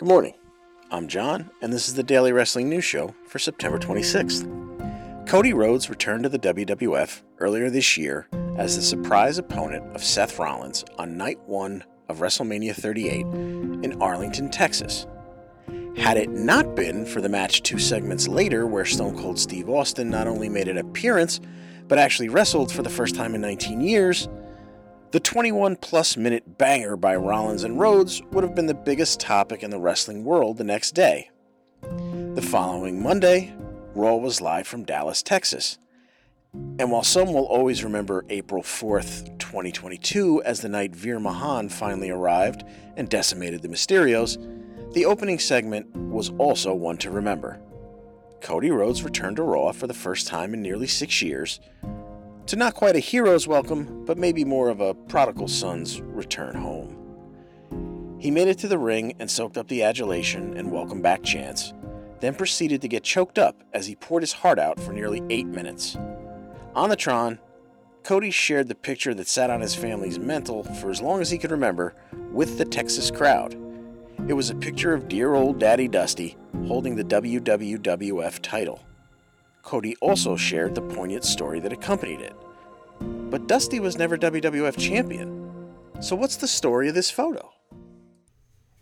Good morning. I'm John, and this is the Daily Wrestling News Show for September 26th. Cody Rhodes returned to the WWE earlier this year as the surprise opponent of Seth Rollins on night one of WrestleMania 38 in Arlington, Texas. Had it not been for the match two segments later, where Stone Cold Steve Austin not only made an appearance, but actually wrestled for the first time in 19 years, the 21 plus minute banger by Rollins and Rhodes would have been the biggest topic in the wrestling world the next day. The following Monday, Raw was live from Dallas, Texas. And while some will always remember April 4th, 2022, as the night Veer Mahaan finally arrived and decimated the Mysterios, the opening segment was also one to remember. Cody Rhodes returned to Raw for the first time in nearly six years, to not quite a hero's welcome, but maybe more of a prodigal son's return home. He made it to the ring and soaked up the adulation and welcome back chants, then proceeded to get choked up as he poured his heart out for nearly eight minutes. On the Tron, Cody shared the picture that sat on his family's mantle for as long as he could remember with the Texas crowd. It was a picture of dear old Daddy Dusty holding the WWWF title. Cody also shared the poignant story that accompanied it. But Dusty was never WWF champion. So, what's the story of this photo?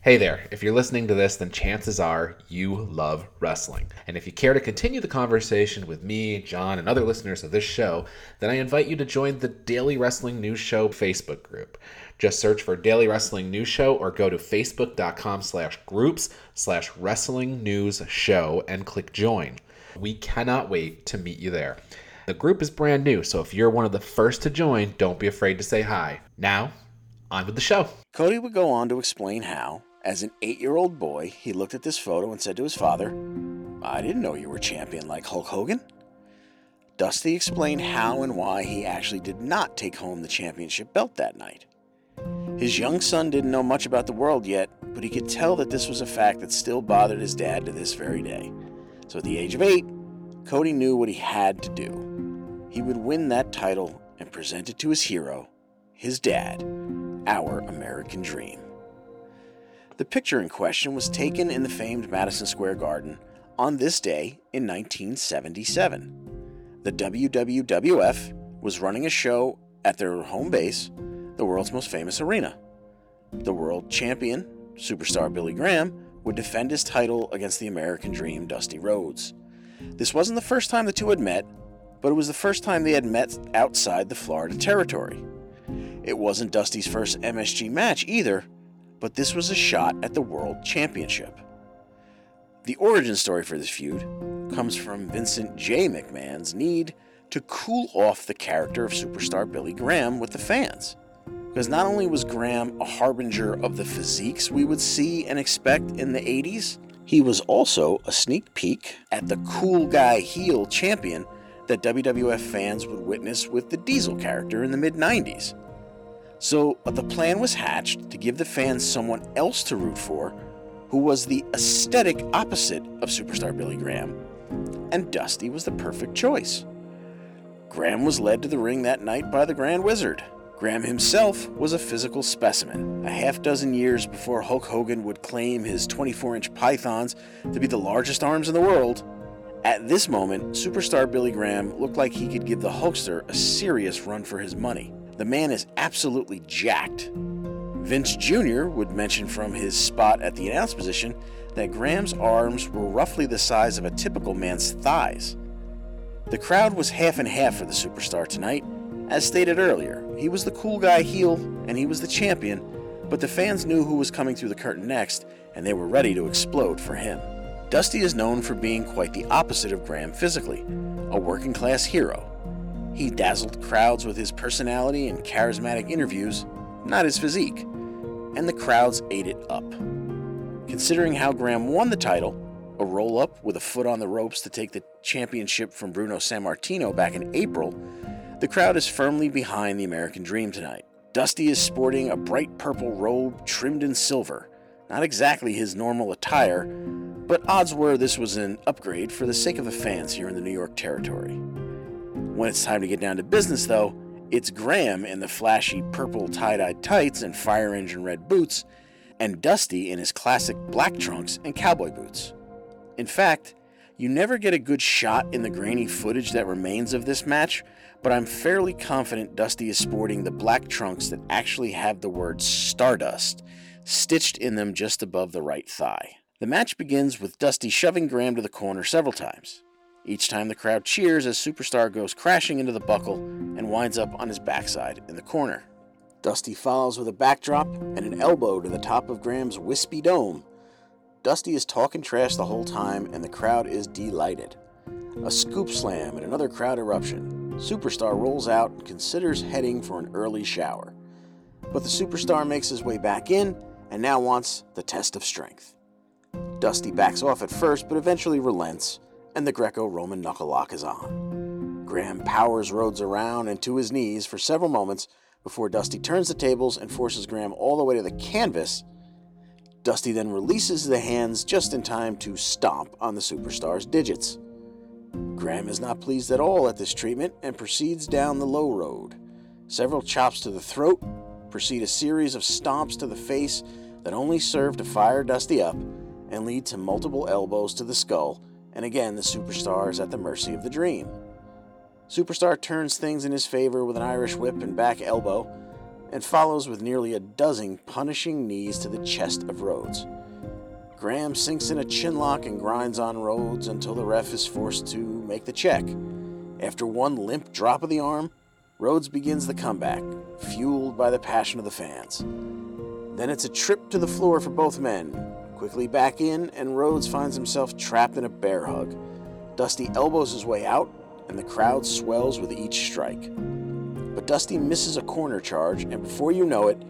Hey there, if you're listening to this, then chances are you love wrestling. And if you care to continue the conversation with me, John, and other listeners of this show, then I invite you to join the Daily Wrestling News Show Facebook group. Just search for Daily Wrestling News Show or go to facebook.com slash groups slash wrestling news show and click join. We cannot wait to meet you there. The group is brand new, so if you're one of the first to join, don't be afraid to say hi. Now, on with the show. Cody would go on to explain how, as an eight year old boy, he looked at this photo and said to his father, I didn't know you were champion like Hulk Hogan. Dusty explained how and why he actually did not take home the championship belt that night. His young son didn't know much about the world yet, but he could tell that this was a fact that still bothered his dad to this very day. So at the age of eight, Cody knew what he had to do. He would win that title and present it to his hero, his dad, our American dream. The picture in question was taken in the famed Madison Square Garden on this day in 1977. The WWWF was running a show at their home base, the world's most famous arena. The world champion, superstar Billy Graham, would defend his title against the American Dream Dusty Rhodes. This wasn't the first time the two had met, but it was the first time they had met outside the Florida territory. It wasn't Dusty's first MSG match either, but this was a shot at the World Championship. The origin story for this feud comes from Vincent J. McMahon's need to cool off the character of superstar Billy Graham with the fans. Because not only was Graham a harbinger of the physiques we would see and expect in the 80s, he was also a sneak peek at the cool guy heel champion that WWF fans would witness with the Diesel character in the mid 90s. So the plan was hatched to give the fans someone else to root for who was the aesthetic opposite of superstar Billy Graham, and Dusty was the perfect choice. Graham was led to the ring that night by the Grand Wizard. Graham himself was a physical specimen, a half dozen years before Hulk Hogan would claim his 24 inch pythons to be the largest arms in the world. At this moment, superstar Billy Graham looked like he could give the Hulkster a serious run for his money. The man is absolutely jacked. Vince Jr. would mention from his spot at the announce position that Graham's arms were roughly the size of a typical man's thighs. The crowd was half and half for the superstar tonight. As stated earlier, he was the cool guy heel and he was the champion, but the fans knew who was coming through the curtain next and they were ready to explode for him. Dusty is known for being quite the opposite of Graham physically, a working class hero. He dazzled crowds with his personality and charismatic interviews, not his physique, and the crowds ate it up. Considering how Graham won the title, a roll up with a foot on the ropes to take the championship from Bruno Sammartino back in April, the crowd is firmly behind the American Dream tonight. Dusty is sporting a bright purple robe trimmed in silver, not exactly his normal attire, but odds were this was an upgrade for the sake of the fans here in the New York territory. When it's time to get down to business, though, it's Graham in the flashy purple tie dye tights and fire engine red boots and Dusty in his classic black trunks and cowboy boots. In fact, you never get a good shot in the grainy footage that remains of this match, but I'm fairly confident Dusty is sporting the black trunks that actually have the word Stardust stitched in them just above the right thigh. The match begins with Dusty shoving Graham to the corner several times. Each time the crowd cheers as Superstar goes crashing into the buckle and winds up on his backside in the corner. Dusty follows with a backdrop and an elbow to the top of Graham's wispy dome. Dusty is talking trash the whole time, and the crowd is delighted. A scoop slam and another crowd eruption. Superstar rolls out and considers heading for an early shower. But the superstar makes his way back in and now wants the test of strength. Dusty backs off at first, but eventually relents, and the Greco Roman knuckle lock is on. Graham powers Rhodes around and to his knees for several moments before Dusty turns the tables and forces Graham all the way to the canvas. Dusty then releases the hands just in time to stomp on the superstar's digits. Graham is not pleased at all at this treatment and proceeds down the low road. Several chops to the throat precede a series of stomps to the face that only serve to fire Dusty up and lead to multiple elbows to the skull, and again the superstar is at the mercy of the dream. Superstar turns things in his favor with an Irish whip and back elbow, and follows with nearly a dozen punishing knees to the chest of Rhodes. Graham sinks in a chinlock and grinds on Rhodes until the ref is forced to make the check. After one limp drop of the arm, Rhodes begins the comeback, fueled by the passion of the fans. Then it's a trip to the floor for both men. Quickly back in, and Rhodes finds himself trapped in a bear hug. Dusty elbows his way out, and the crowd swells with each strike. But Dusty misses a corner charge, and before you know it,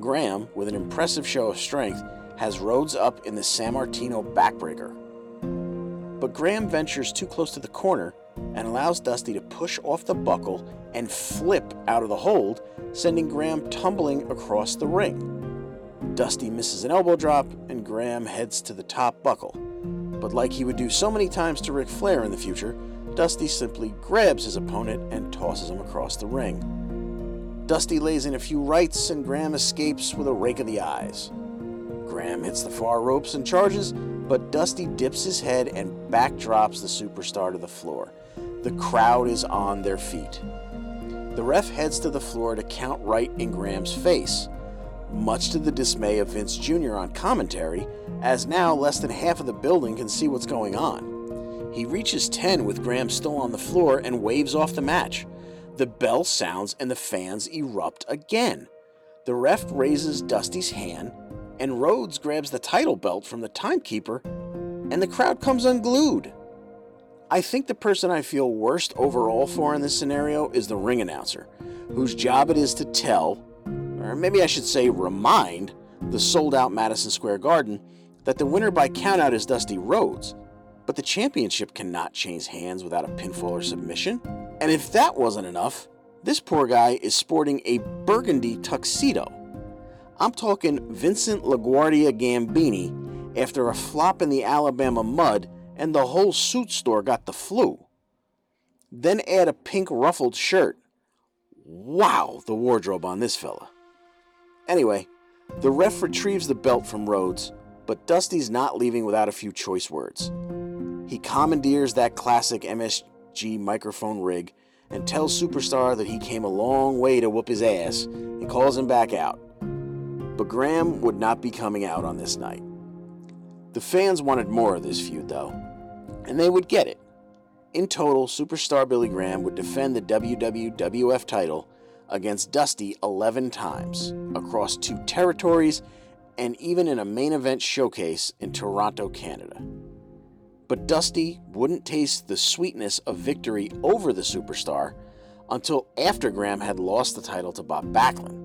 Graham, with an impressive show of strength, has Rhodes up in the Sammartino backbreaker. But Graham ventures too close to the corner and allows Dusty to push off the buckle and flip out of the hold, sending Graham tumbling across the ring. Dusty misses an elbow drop, and Graham heads to the top buckle. But like he would do so many times to Ric Flair in the future, Dusty simply grabs his opponent and tosses him across the ring. Dusty lays in a few rights, and Graham escapes with a rake of the eyes. Graham hits the far ropes and charges, but Dusty dips his head and backdrops the superstar to the floor. The crowd is on their feet. The ref heads to the floor to count right in Graham's face, much to the dismay of Vince Jr. on commentary, as now less than half of the building can see what's going on. He reaches 10 with Graham still on the floor and waves off the match. The bell sounds and the fans erupt again. The ref raises Dusty's hand, and Rhodes grabs the title belt from the timekeeper, and the crowd comes unglued. I think the person I feel worst overall for in this scenario is the ring announcer, whose job it is to tell, or maybe I should say remind, the sold out Madison Square Garden that the winner by countout is Dusty Rhodes but the championship cannot change hands without a pinfall or submission. And if that wasn't enough, this poor guy is sporting a burgundy tuxedo. I'm talking Vincent LaGuardia Gambini after a flop in the Alabama mud and the whole suit store got the flu. Then add a pink ruffled shirt. Wow, the wardrobe on this fella. Anyway, the ref retrieves the belt from Rhodes, but Dusty's not leaving without a few choice words. He commandeers that classic MSG microphone rig and tells Superstar that he came a long way to whoop his ass and calls him back out. But Graham would not be coming out on this night. The fans wanted more of this feud, though, and they would get it. In total, Superstar Billy Graham would defend the WWF title against Dusty 11 times across two territories and even in a main event showcase in Toronto, Canada. But Dusty wouldn't taste the sweetness of victory over the superstar until after Graham had lost the title to Bob Backlund.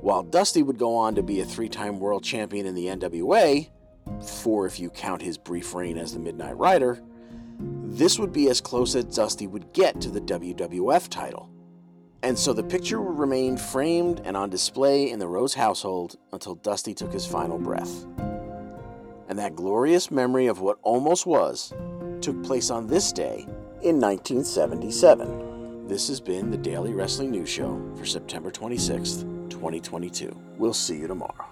While Dusty would go on to be a three time world champion in the NWA, four if you count his brief reign as the Midnight Rider, this would be as close as Dusty would get to the WWF title. And so the picture would remain framed and on display in the Rhodes household until Dusty took his final breath and that glorious memory of what almost was took place on this day in 1977. This has been the Daily Wrestling News Show for September 26th, 2022. We'll see you tomorrow.